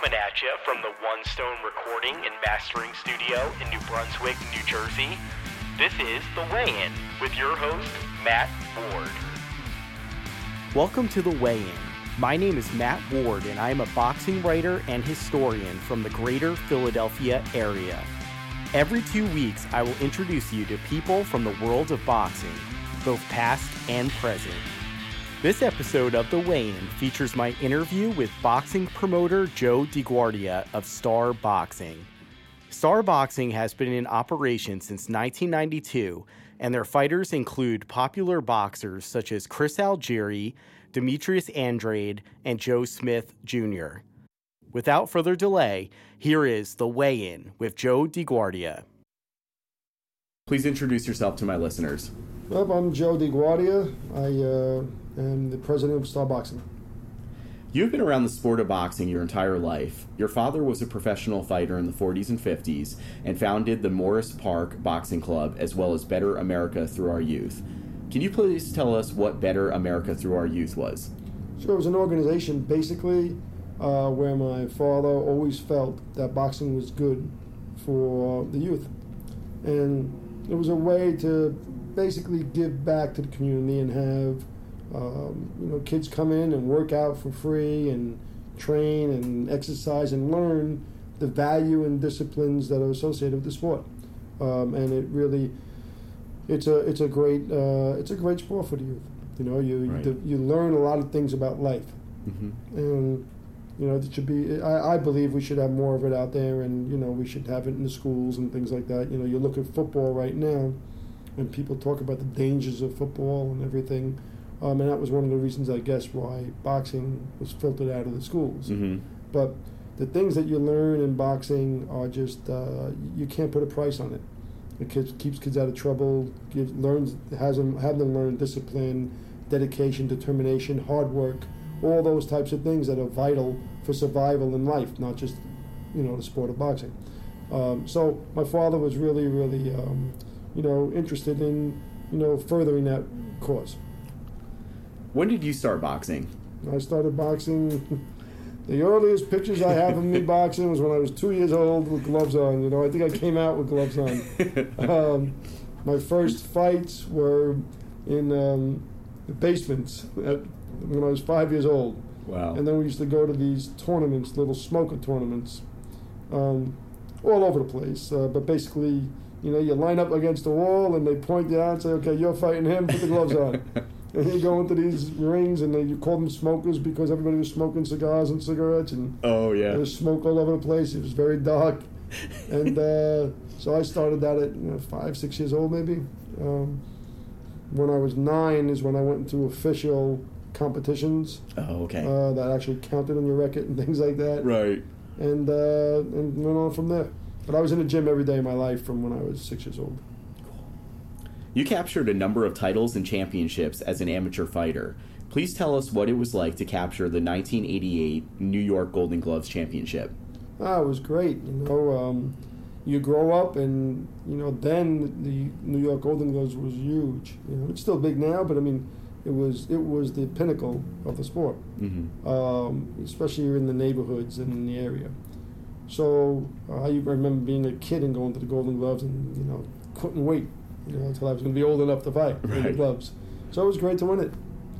Coming at you from the One Stone Recording and Mastering Studio in New Brunswick, New Jersey, this is The Weigh In with your host, Matt Ward. Welcome to The Weigh In. My name is Matt Ward, and I am a boxing writer and historian from the greater Philadelphia area. Every two weeks, I will introduce you to people from the world of boxing, both past and present. This episode of The Weigh In features my interview with boxing promoter Joe DeGuardia of Star Boxing. Star Boxing has been in operation since 1992, and their fighters include popular boxers such as Chris Algieri, Demetrius Andrade, and Joe Smith Jr. Without further delay, here is The Weigh In with Joe DeGuardia. Please introduce yourself to my listeners. Well, I'm Joe DeGuardia. I uh, am the president of Star Boxing. You've been around the sport of boxing your entire life. Your father was a professional fighter in the 40s and 50s and founded the Morris Park Boxing Club as well as Better America Through Our Youth. Can you please tell us what Better America Through Our Youth was? Sure, it was an organization basically uh, where my father always felt that boxing was good for the youth. And it was a way to basically give back to the community and have um, you know kids come in and work out for free and train and exercise and learn the value and disciplines that are associated with the sport. Um, and it really it's a it's a great uh, it's a great sport for the youth. You know, you Right. you, you learn a lot of things about life, Mm-hmm. and you know it should be. I, I believe we should have more of it out there, and you know we should have it in the schools and things like that. You know, you look at football right now, and people talk about the dangers of football and everything, um, and that was one of the reasons I guess why boxing was filtered out of the schools. Mm-hmm. But the things that you learn in boxing are just uh, you can't put a price on it. It keeps kids out of trouble. Gives, learns has them have them learn discipline, dedication, determination, hard work, all those types of things that are vital for survival in life, not just you know the sport of boxing. Um, so my father was really, really um, you know interested in you know furthering that cause. When did you start boxing? I started boxing. The earliest pictures I have of me boxing was when I was two years old with gloves on. You know, I think I came out with gloves on. Um, my first fights were in um, the basements at, when I was five years old. Wow. And then we used to go to these tournaments, little smoker tournaments, um, all over the place. Uh, but basically, you know, you line up against the wall and they point you out and say, okay, you're fighting him, put the gloves on. and you go into these rings and they, you call them smokers because everybody was smoking cigars and cigarettes and oh yeah. there was smoke all over the place. It was very dark. and uh, so I started that at you know, five, six years old, maybe. Um, when I was nine is when I went into official competitions Oh okay. uh, that actually counted on your record and things like that, right. and uh, and went on from there. But I was in the gym every day of my life from when I was six years old. You captured a number of titles and championships as an amateur fighter. Please tell us what it was like to capture the 1988 New York Golden Gloves Championship. Ah, it was great. You know, um, you grow up, and you know, then the New York Golden Gloves was huge. You know, it's still big now, but I mean, it was it was the pinnacle of the sport, Mm-hmm. um, especially in the neighborhoods and in the area. So uh, I remember being a kid and going to the Golden Gloves, and you know, couldn't wait, you know, until I was going to be old enough to fight in the gloves. So it was great to win it.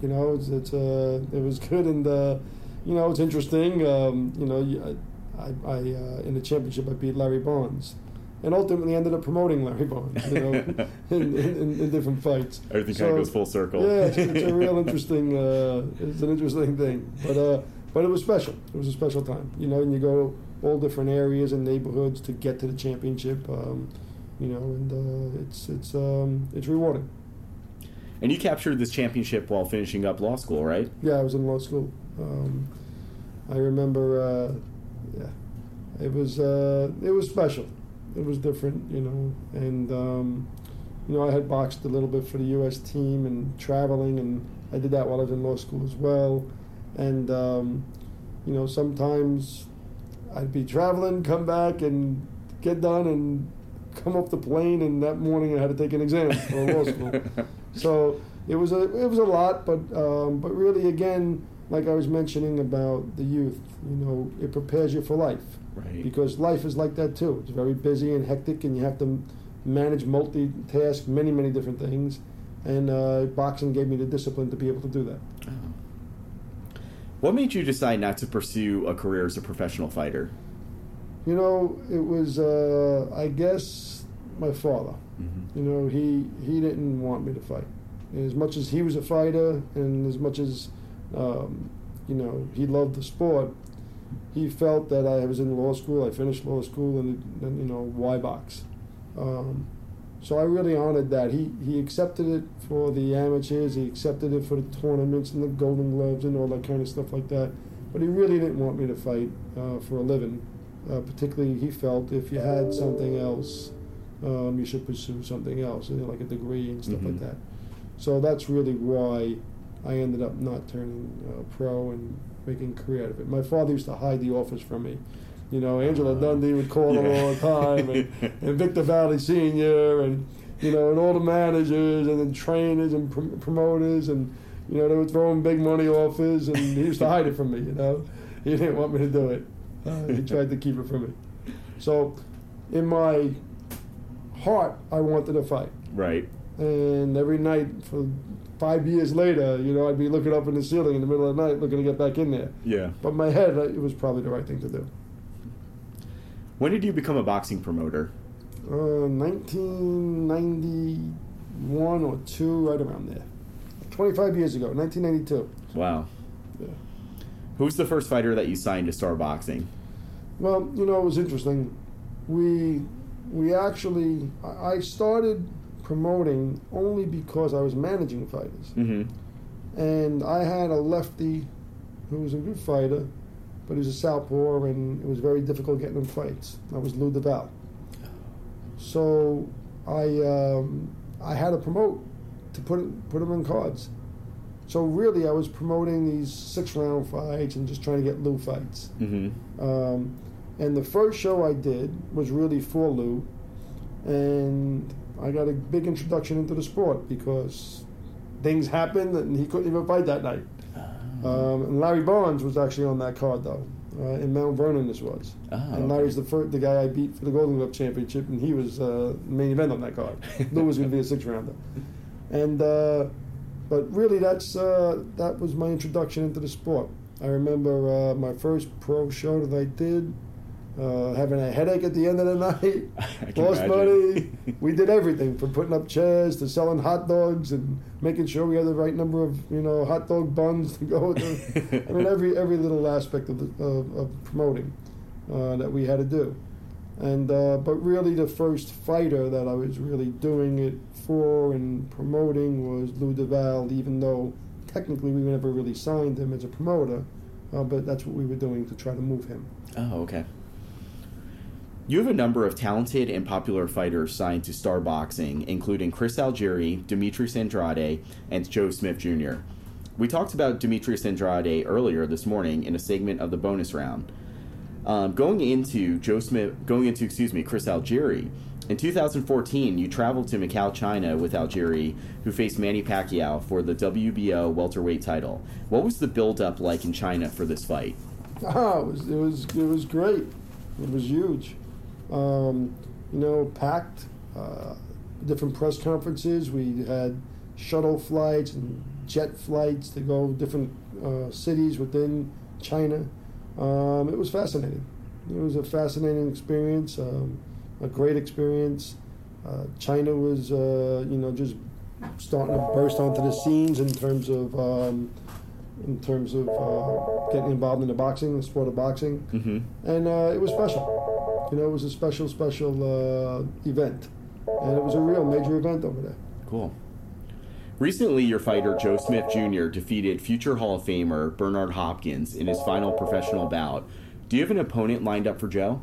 You know, it's, it's uh, it was good, and uh, you know, it's interesting. Um, you know, I, I uh, in the championship I beat Larry Barnes, and ultimately ended up promoting Larry Barnes. You know, in, in, in different fights. Everything So- kind of goes full circle. Yeah, it's, it's a real interesting. Uh, it's an interesting thing, but uh, but it was special. It was a special time. You know, and you go all different areas and neighborhoods to get to the championship. Um, you know, and uh, it's it's um, it's rewarding. And you captured this championship while finishing up law school, right? Yeah, I was in law school. Um, I remember. Uh, yeah, it was uh, it was special. It was different, you know, and um, you know I had boxed a little bit for the U.S. team and traveling, and I did that while I was in law school as well. And um, you know, sometimes I'd be traveling, come back, and get done, and come off the plane, and that morning I had to take an exam for law school. So it was a it was a lot, but um, but really again, like I was mentioning about the youth, you know, it prepares you for life Right. because life is like that too. It's very busy and hectic, and you have to manage multitask, many, many different things. And uh, boxing gave me the discipline to be able to do that. What made you decide not to pursue a career as a professional fighter? You know, it was, uh, I guess, my father. Mm-hmm. You know, he he didn't want me to fight. And as much as he was a fighter, and as much as um, you know he loved the sport, he felt that I was in law school. I finished law school, and then you know why box. Um, so I really honored that. He he accepted it for the amateurs. He accepted it for the tournaments and the Golden Gloves and all that kind of stuff like that. But he really didn't want me to fight uh, for a living. Uh, particularly, he felt if you had something else, um, you should pursue something else, you know, like a degree and stuff Mhm. like that. So that's really why I ended up not turning uh, pro and making a career out of it. My father used to hide the office from me. You know, Angelo Dundee would call yeah. all the time, and, and Victor Valle Senior, and you know, and all the managers, and then trainers and prom- promoters, and you know, they were throwing big money offers, and he used to hide it from me. You know, he didn't want me to do it. Uh, he tried to keep it from me. So, in my heart, I wanted to fight. Right. And every night for five years later, you know, I'd be looking up in the ceiling in the middle of the night looking to get back in there. Yeah. But my head, it was probably the right thing to do. When did you become a boxing promoter? Uh, 1991 or 2, right around there. 25 years ago, 1992. Wow. Yeah. Who's the first fighter that you signed to Star Boxing? Well, you know, it was interesting. We we actually I I started promoting only because I was managing fighters, Mm-hmm. and I had a lefty who was a good fighter, but he was a southpaw, and it was very difficult getting him fights. That was Lou Del Valle. So I um, I had to promote to put put him in cards. So really, I was promoting these six round fights and just trying to get Lou fights. Mm-hmm. Um, and the first show I did was really for Lou, and I got a big introduction into the sport because things happened and he couldn't even fight that night. Um, and Larry Barnes was actually on that card though. Uh, in Mount Vernon, this was. Oh, and Larry's the first, the guy I beat for the Golden Glove Championship, and he was uh, the main event on that card. Lou was going to be a six rounder, and uh, but really that's uh, that was my introduction into the sport. I remember uh, my first pro show that I did, uh, having a headache at the end of the night, lost money. we did everything from putting up chairs to selling hot dogs and making sure we had the right number of you know hot dog buns to go with them. I mean every every little aspect of the, of, of promoting uh, that we had to do. And uh, but really the first fighter that I was really doing it for and promoting was Lou Del Valle, even though technically we never really signed him as a promoter, uh, but that's what we were doing to try to move him. Oh, okay. You have a number of talented and popular fighters signed to Star Boxing, including Chris Algieri, Demetrius Andrade, and Joe Smith Jr. We talked about Demetrius Andrade earlier this morning in a segment of the bonus round. Um, going into Joe Smith, going into excuse me, Chris Algieri. In 2014, you traveled to Macau, China, with Algieri, who faced Manny Pacquiao for the WBO welterweight title. What was the build-up like in China for this fight? Ah, it was it was it was great. It was huge. Um, you know, packed. Uh, different press conferences. We had shuttle flights and jet flights to go different uh, cities within China. Um, it was fascinating. It was a fascinating experience. Um, a great experience. Uh, China was, uh, you know, just starting to burst onto the scenes in terms of um, in terms of uh, getting involved in the boxing, the sport of boxing, Mm-hmm. and uh, it was special. You know, it was a special, special uh, event, and it was a real major event over there. Cool. Recently, your fighter Joe Smith Jr. defeated future Hall of Famer Bernard Hopkins in his final professional bout. Do you have an opponent lined up for Joe?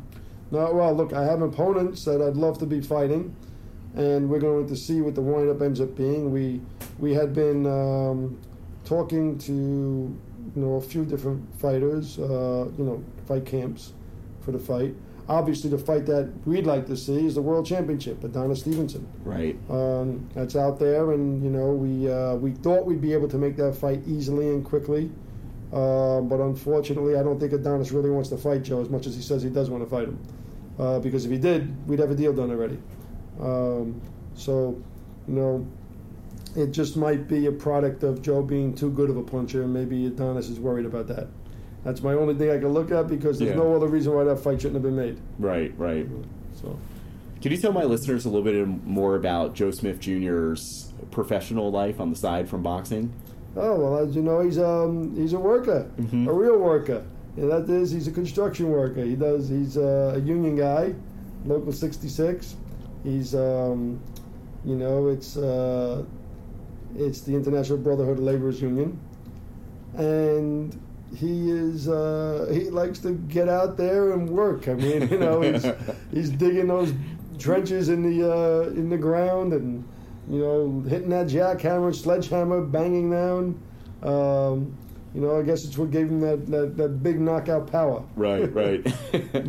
No, well, look, I have opponents that I'd love to be fighting, and we're going to see what the windup ends up being. We we had been um, talking to you know a few different fighters, uh, you know, fight camps for the fight. Obviously, the fight that we'd like to see is the World Championship, Adonis Stevenson. Right. Um, that's out there, and you know we uh, we thought we'd be able to make that fight easily and quickly, Uh, but unfortunately, I don't think Adonis really wants to fight Joe as much as he says he does want to fight him. Uh, because if he did, we'd have a deal done already. Um, so, you know, it just might be a product of Joe being too good of a puncher, and maybe Adonis is worried about that. That's my only thing I can look at because there's Yeah. no other reason why that fight shouldn't have been made. Right, right. So, Can you tell my listeners a little bit more about Joe Smith Jr.'s professional life on the side from boxing? oh well, as you know, he's um he's a worker, Mhm. a real worker. And that is, he's a construction worker. He does. He's uh, a union guy, local 66. He's um, you know, it's uh, it's the International Brotherhood of Laborers Union, and he is uh, he likes to get out there and work. I mean, you know, he's he's digging those trenches in the uh, in the ground and you know hitting that jackhammer, sledgehammer, banging down. Um, you know, I guess it's what gave him that, that, that big knockout power. Right, right.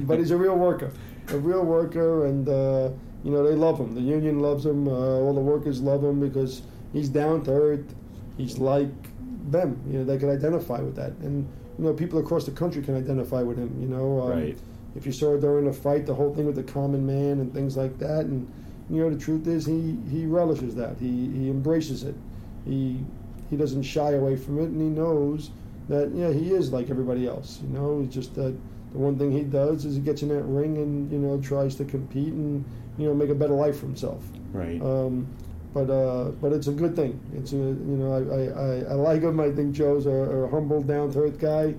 But he's a real worker, a real worker, and uh, you know they love him. The union loves him. Uh, all the workers love him because he's down to earth. He's like them. You know, they can identify with that, and you know people across the country can identify with him. You know, um, Right. If you saw during the fight, the whole thing with the common man and things like that, and you know the truth is he he relishes that. He he embraces it. He he doesn't shy away from it, and he knows that yeah he is like everybody else. You know, it's just that the one thing he does is he gets in that ring and you know tries to compete and you know make a better life for himself. right. Um, but uh, but it's a good thing. It's a you know I, I, I, I like him. I think Joe's a, a humble, down to earth guy,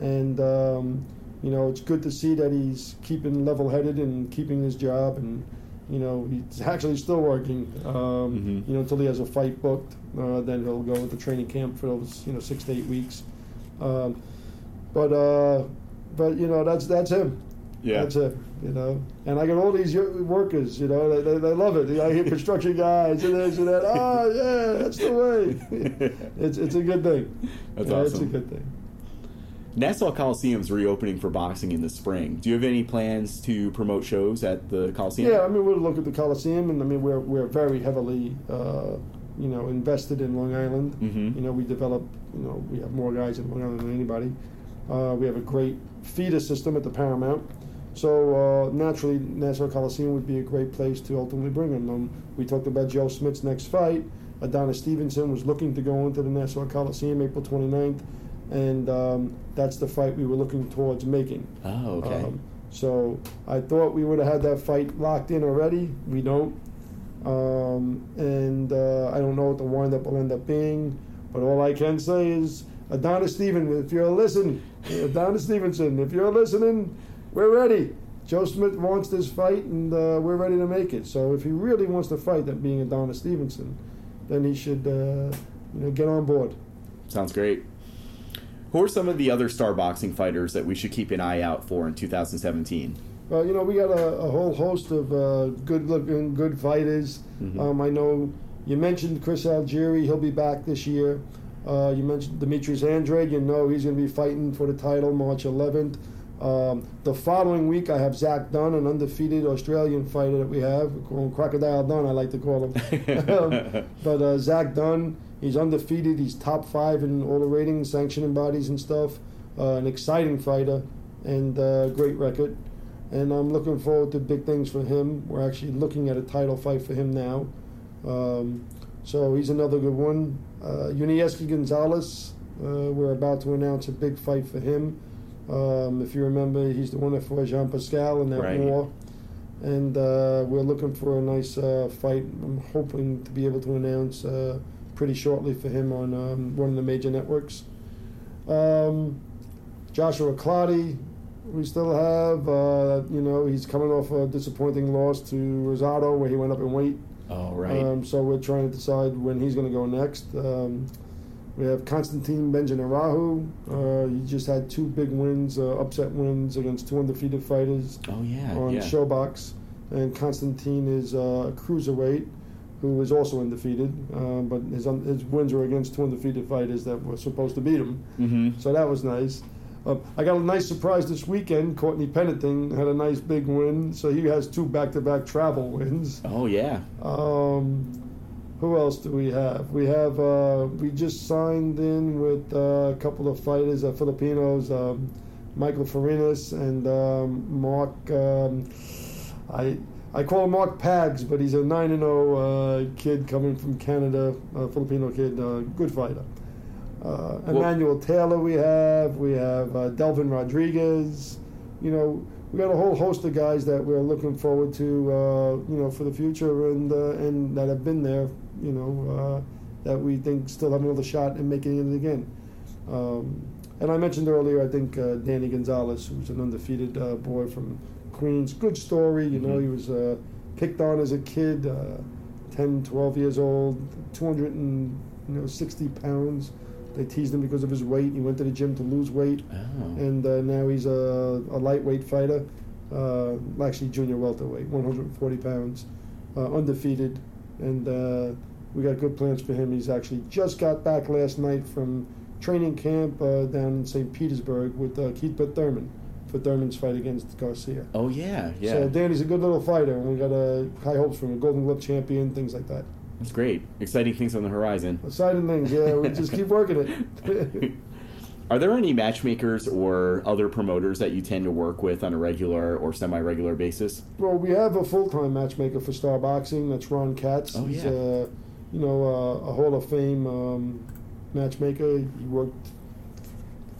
and um, you know it's good to see that he's keeping level headed and keeping his job and. You know, he's actually still working. Um, Mhm. You know, until he has a fight booked, uh, then he'll go into training camp for those you know six to eight weeks. Um, but uh, but you know that's that's him. Yeah. That's it, you know. And I got all these workers, you know, they, they, they love it. I hear construction guys and this and that. Oh, yeah, that's the way. it's, it's a good thing. That's Yeah, It's a good thing. Nassau Coliseum's reopening for boxing in the spring. Do you have any plans to promote shows at the Coliseum? Yeah, I mean, we'll look at the Coliseum, and I mean, we're, we're very heavily, uh, you know, invested in Long Island. Mhm. You know, we develop, you know, we have more guys in Long Island than anybody. Uh, we have a great feeder system at the Paramount. So uh, naturally, Nassau Coliseum would be a great place to ultimately bring him. Um, we talked about Joe Smith's next fight. Adonis Stevenson was looking to go into the Nassau Coliseum April 29th, and um, that's the fight we were looking towards making. Oh, okay. Um, so I thought we would have had that fight locked in already. We don't. Um, and uh, I don't know what the windup will end up being. But all I can say is, Adonis Stevenson, if you're listening, Adonis Stevenson, if you're listening, we're ready. Joe Smith wants this fight, and uh, we're ready to make it. So if he really wants to fight, that being Adonis Stevenson, then he should, uh, you know, get on board. Sounds great. Who are some of the other star boxing fighters that we should keep an eye out for in 2017? Well, you know, we got a, a whole host of uh, good-looking, good fighters. Mhm. Um, I know you mentioned Chris Algieri; he'll be back this year. Uh, you mentioned Demetrius Andrade; you know he's going to be fighting for the title March 11th. Um, the following week, I have Zach Dunn, an undefeated Australian fighter that we have. We call him Crocodile Dunn, I like to call him. Um, but uh, Zach Dunn, he's undefeated. He's top five in all the ratings, sanctioning bodies, and stuff. Uh, an exciting fighter and uh, great record. And I'm looking forward to big things for him. We're actually looking at a title fight for him now. Um, so he's another good one. Uh, Unieski Gonzalez, uh, we're about to announce a big fight for him. Um, if you remember, he's the one that fought Jean Pascal in that Right. war. And uh, we're looking for a nice uh, fight. I'm hoping to be able to announce uh, pretty shortly for him on um, one of the major networks. Um, Joshua Clottey, we still have. Uh, you know, he's coming off a disappointing loss to Rosado, where he went up in weight. oh, right. Um, so we're trying to decide when he's going to go next. We have Constantin Bejenaru. Uh, he just had two big wins, uh, upset wins against two undefeated fighters oh, yeah. on yeah. ShoBox. And Constantin is uh, a cruiserweight who is also undefeated, uh, but his, un- his wins were against two undefeated fighters that were supposed to beat him. Mhm. So that was nice. Uh, I got a nice surprise this weekend. Courtney Pennington had a nice big win, so he has two back-to-back travel wins. Oh, yeah. Um, who else do we have? We have uh, we just signed in with uh, a couple of fighters, uh, Filipinos, um, Michael Farenas and um, Mark. Um, I I call him Mark Pags, but he's a nine and zero uh, kid coming from Canada, a Filipino kid, uh, good fighter. Uh, Emmanuel Taylor, we have. We have uh, Delvin Rodriguez. You know, we got a whole host of guys that we're looking forward to. Uh, you know, for the future, and uh, and that have been there. You know, uh, that we think still have another shot in making it again. Um, and I mentioned earlier, I think uh, Danny Gonzalez, who's an undefeated uh, boy from Queens. Good story. You know, Mhm. he was uh, picked on as a kid, uh, 10, 12 years old, 260 pounds. They teased him because of his weight. He went to the gym to lose weight, Oh. and uh, now he's a, a lightweight fighter, uh, actually junior welterweight, 140 pounds, uh, undefeated, and uh, we got good plans for him. He's actually just got back last night from training camp uh, down in St. Petersburg with uh, Keith Thurman for Thurman's fight against Garcia. oh yeah, yeah. So Danny's a good little fighter, and we got uh, high hopes from him. A Golden Glove champion, things like that. That's great. Exciting things on the horizon. Exciting things, yeah. We just keep working it. Are there any matchmakers or other promoters that you tend to work with on a regular or semi-regular basis? well, we have a full-time matchmaker for Star Boxing. That's Ron Katz. Oh, He's yeah. uh, you know, uh, a Hall of Fame um, matchmaker. He worked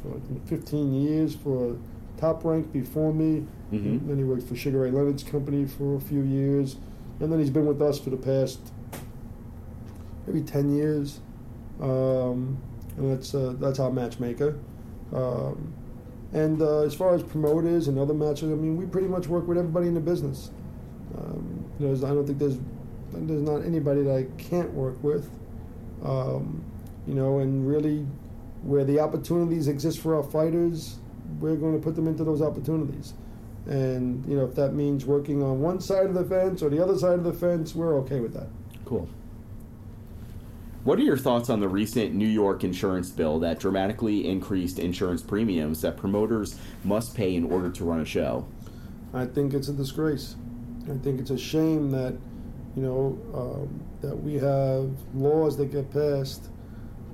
for 15 years for Top Rank before me. Mm-hmm. Then he worked for Sugar Ray Leonard's company for a few years, and then he's been with us for the past maybe 10 years. Um, that's uh, that's our matchmaker. Um, and uh, as far as promoters and other matches, I mean, we pretty much work with everybody in the business. Um, there's, I don't think there's there's not anybody that I can't work with. Um, you know, and really, where the opportunities exist for our fighters, we're going to put them into those opportunities. And you know, if that means working on one side of the fence or the other side of the fence, we're okay with that. Cool. What are your thoughts on the recent New York insurance bill that dramatically increased insurance premiums that promoters must pay in order to run a show? I think it's a disgrace. I think it's a shame that, you know, um, that we have laws that get passed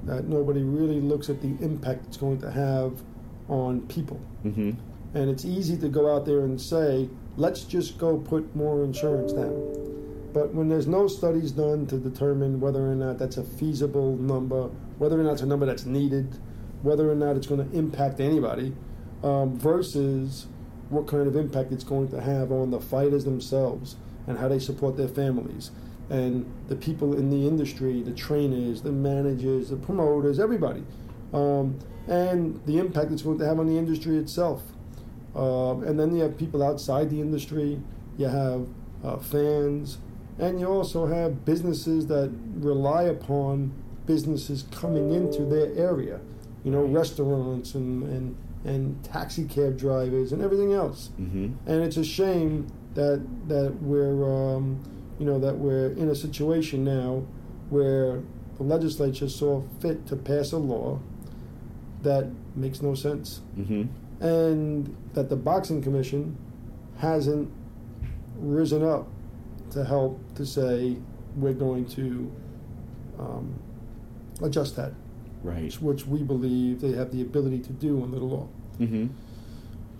that nobody really looks at the impact it's going to have on people. Mm-hmm. And it's easy to go out there and say, let's just go put more insurance down. But when there's no studies done to determine whether or not that's a feasible number, whether or not it's a number that's needed, whether or not it's going to impact anybody, um, versus what kind of impact it's going to have on the fighters themselves and how they support their families and the people in the industry, the trainers, the managers, the promoters, everybody, um, and the impact it's going to have on the industry itself. Um, and then you have people outside the industry, you have uh, fans, and you also have businesses that rely upon businesses coming into their area. You know, restaurants and, and, and taxi cab drivers and everything else. Mm-hmm. And it's a shame that that we're um, you know that we're in a situation now where the legislature saw fit to pass a law that makes no sense Mm-hmm. and that the boxing commission hasn't risen up to help to say we're going to um, adjust that, Right. which we believe they have the ability to do under the law. Mm-hmm.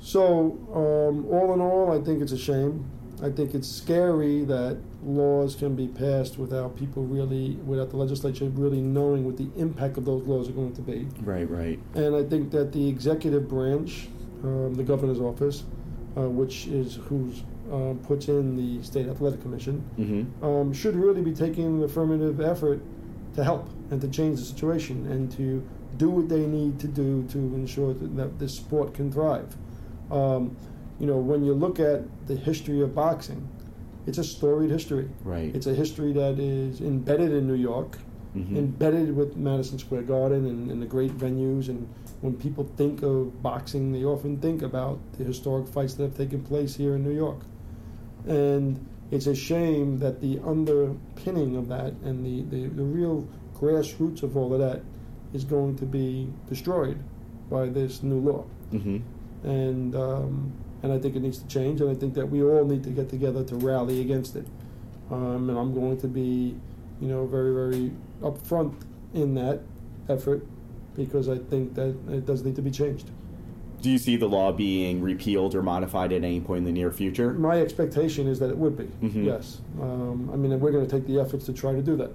So, um, all in all, I think it's a shame. I think it's scary that laws can be passed without people really, without the legislature really knowing what the impact of those laws are going to be. Right. Right. And I think that the executive branch, um, the governor's office, uh, which is who's uh, puts in the state athletic commission, Mm-hmm. um, should really be taking an affirmative effort to help and to change the situation and to do what they need to do to ensure that, that this sport can thrive. Um, you know, when you look at the history of boxing, it's a storied history. Right. It's a history that is embedded in New York, Mhm. embedded with Madison Square Garden and, and the great venues. And when people think of boxing, they often think about the historic fights that have taken place here in New York. And it's a shame that the underpinning of that and the, the, the real grassroots of all of that is going to be destroyed by this new law. Mm-hmm. And um, and I think it needs to change. And I think that we all need to get together to rally against it. Um, and I'm going to be you know, very, very upfront in that effort because I think that it does need to be changed. Do you see the law being repealed or modified at any point in the near future? My expectation is that it would be, Mhm. yes. Um, I mean, we're going to take the efforts to try to do that.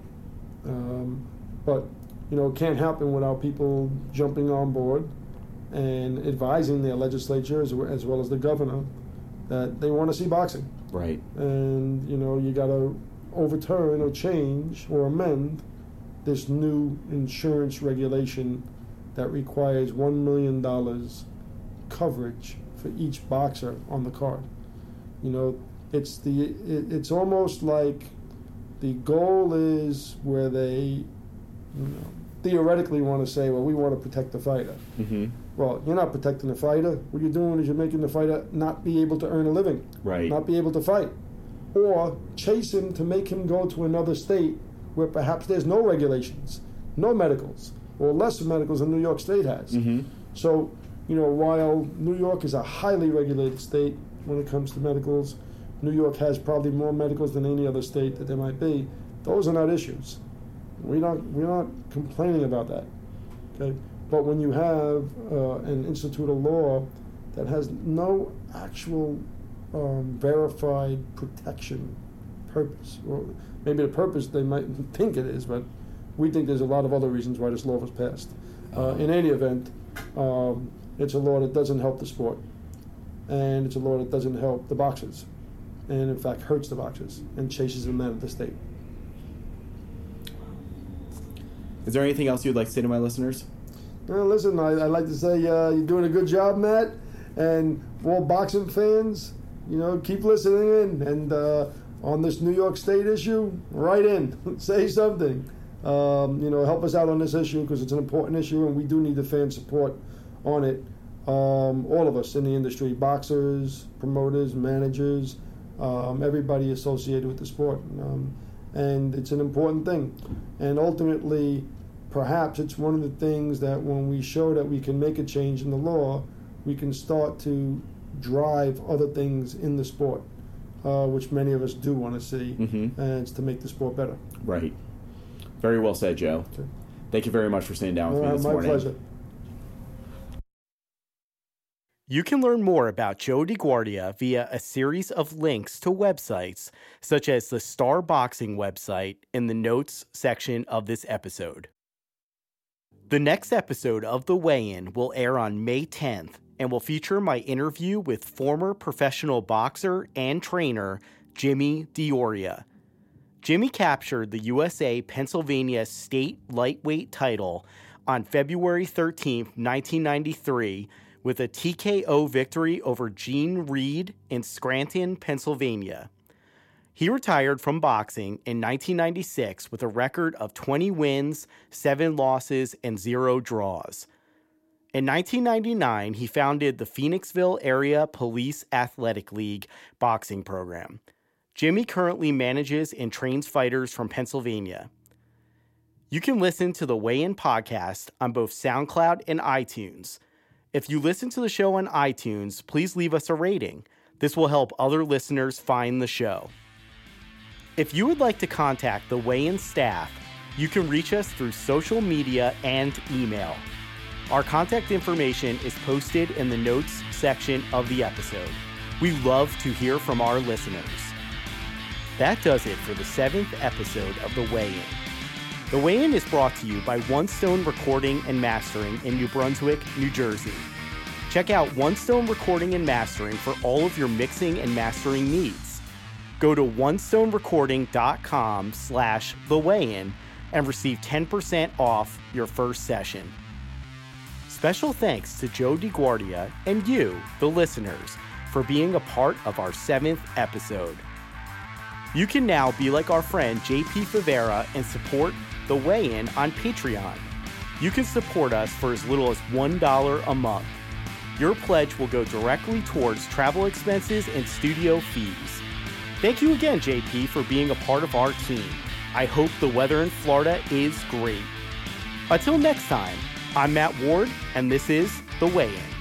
Um, but, you know, it can't happen without people jumping on board and advising their legislature as, as well as the governor that they want to see boxing. Right. And, you know, you got to overturn or change or amend this new insurance regulation that requires $1 million coverage for each boxer on the card. You know, it's the it, it's almost like the goal is where they you know, theoretically want to say, well, we want to protect the fighter. Mm-hmm. Well, you're not protecting the fighter. What you're doing is you're making the fighter not be able to earn a living, Right. not be able to fight, or chase him to make him go to another state where perhaps there's no regulations, no medicals, or less medicals than New York State has. Mm-hmm. So, you know, while New York is a highly regulated state when it comes to medicals, New York has probably more medicals than any other state that there might be. Those are not issues. We're not we're not complaining about that. Okay, but when you have uh, an institute of law that has no actual um, verified protection purpose, or maybe the purpose they might think it is, but we think there's a lot of other reasons why this law was passed. Uh, in any event, um, it's a law that doesn't help the sport, and it's a law that doesn't help the boxers, and in fact hurts the boxers and chases them out of the state. Is there anything else you'd like to say to my listeners? Now, listen, I, I'd like to say uh, you're doing a good job, Matt, and all boxing fans, you know, keep listening in, and uh, on this New York State issue, write in, say something. Um, you know, help us out on this issue because it's an important issue, and we do need the fan support on it. Um, all of us in the industry, boxers, promoters, managers, um, everybody associated with the sport. Um, and it's an important thing. And ultimately, perhaps it's one of the things that when we show that we can make a change in the law, we can start to drive other things in the sport, uh, which many of us do want to see, Mhm. and it's to make the sport better. Right. Very well said, Joe. Thank you very much for sitting down with me Uh, this my morning. pleasure. You can learn more about Joe DeGuardia via a series of links to websites, such as the Star Boxing website, in the notes section of this episode. The next episode of The Weigh In will air on May 10th and will feature my interview with former professional boxer and trainer Jimmy Dioria. Jimmy captured the USA Pennsylvania state lightweight title on February 13th, 1993, with a TKO victory over Gene Reed in Scranton, Pennsylvania. He retired from boxing in 1996 with a record of 20 wins, 7 losses, and 0 draws. In 1999, he founded the Phoenixville Area Police Athletic League boxing program. Jimmy currently manages and trains fighters from Pennsylvania. You can listen to the Weigh In podcast on both SoundCloud and iTunes. If you listen to the show on iTunes, please leave us a rating. This will help other listeners find the show. If you would like to contact the Weigh In staff, you can reach us through social media and email. Our contact information is posted in the notes section of the episode. We love to hear from our listeners. That does it for the seventh episode of The Weigh In. The Weigh In is brought to you by One Stone Recording and Mastering in New Brunswick, New Jersey. Check out One Stone Recording and Mastering for all of your mixing and mastering needs. Go to onestonerecording.com slash the weigh-in and receive 10% off your first session. Special thanks to Joe DeGuardia and you, the listeners, for being a part of our seventh episode. You can now be like our friend JP Favera and support The Weigh In on Patreon. You can support us for as little as $1 a month. Your pledge will go directly towards travel expenses and studio fees. Thank you again, JP, for being a part of our team. I hope the weather in Florida is great. Until next time, I'm Matt Ward, and this is The Weigh In.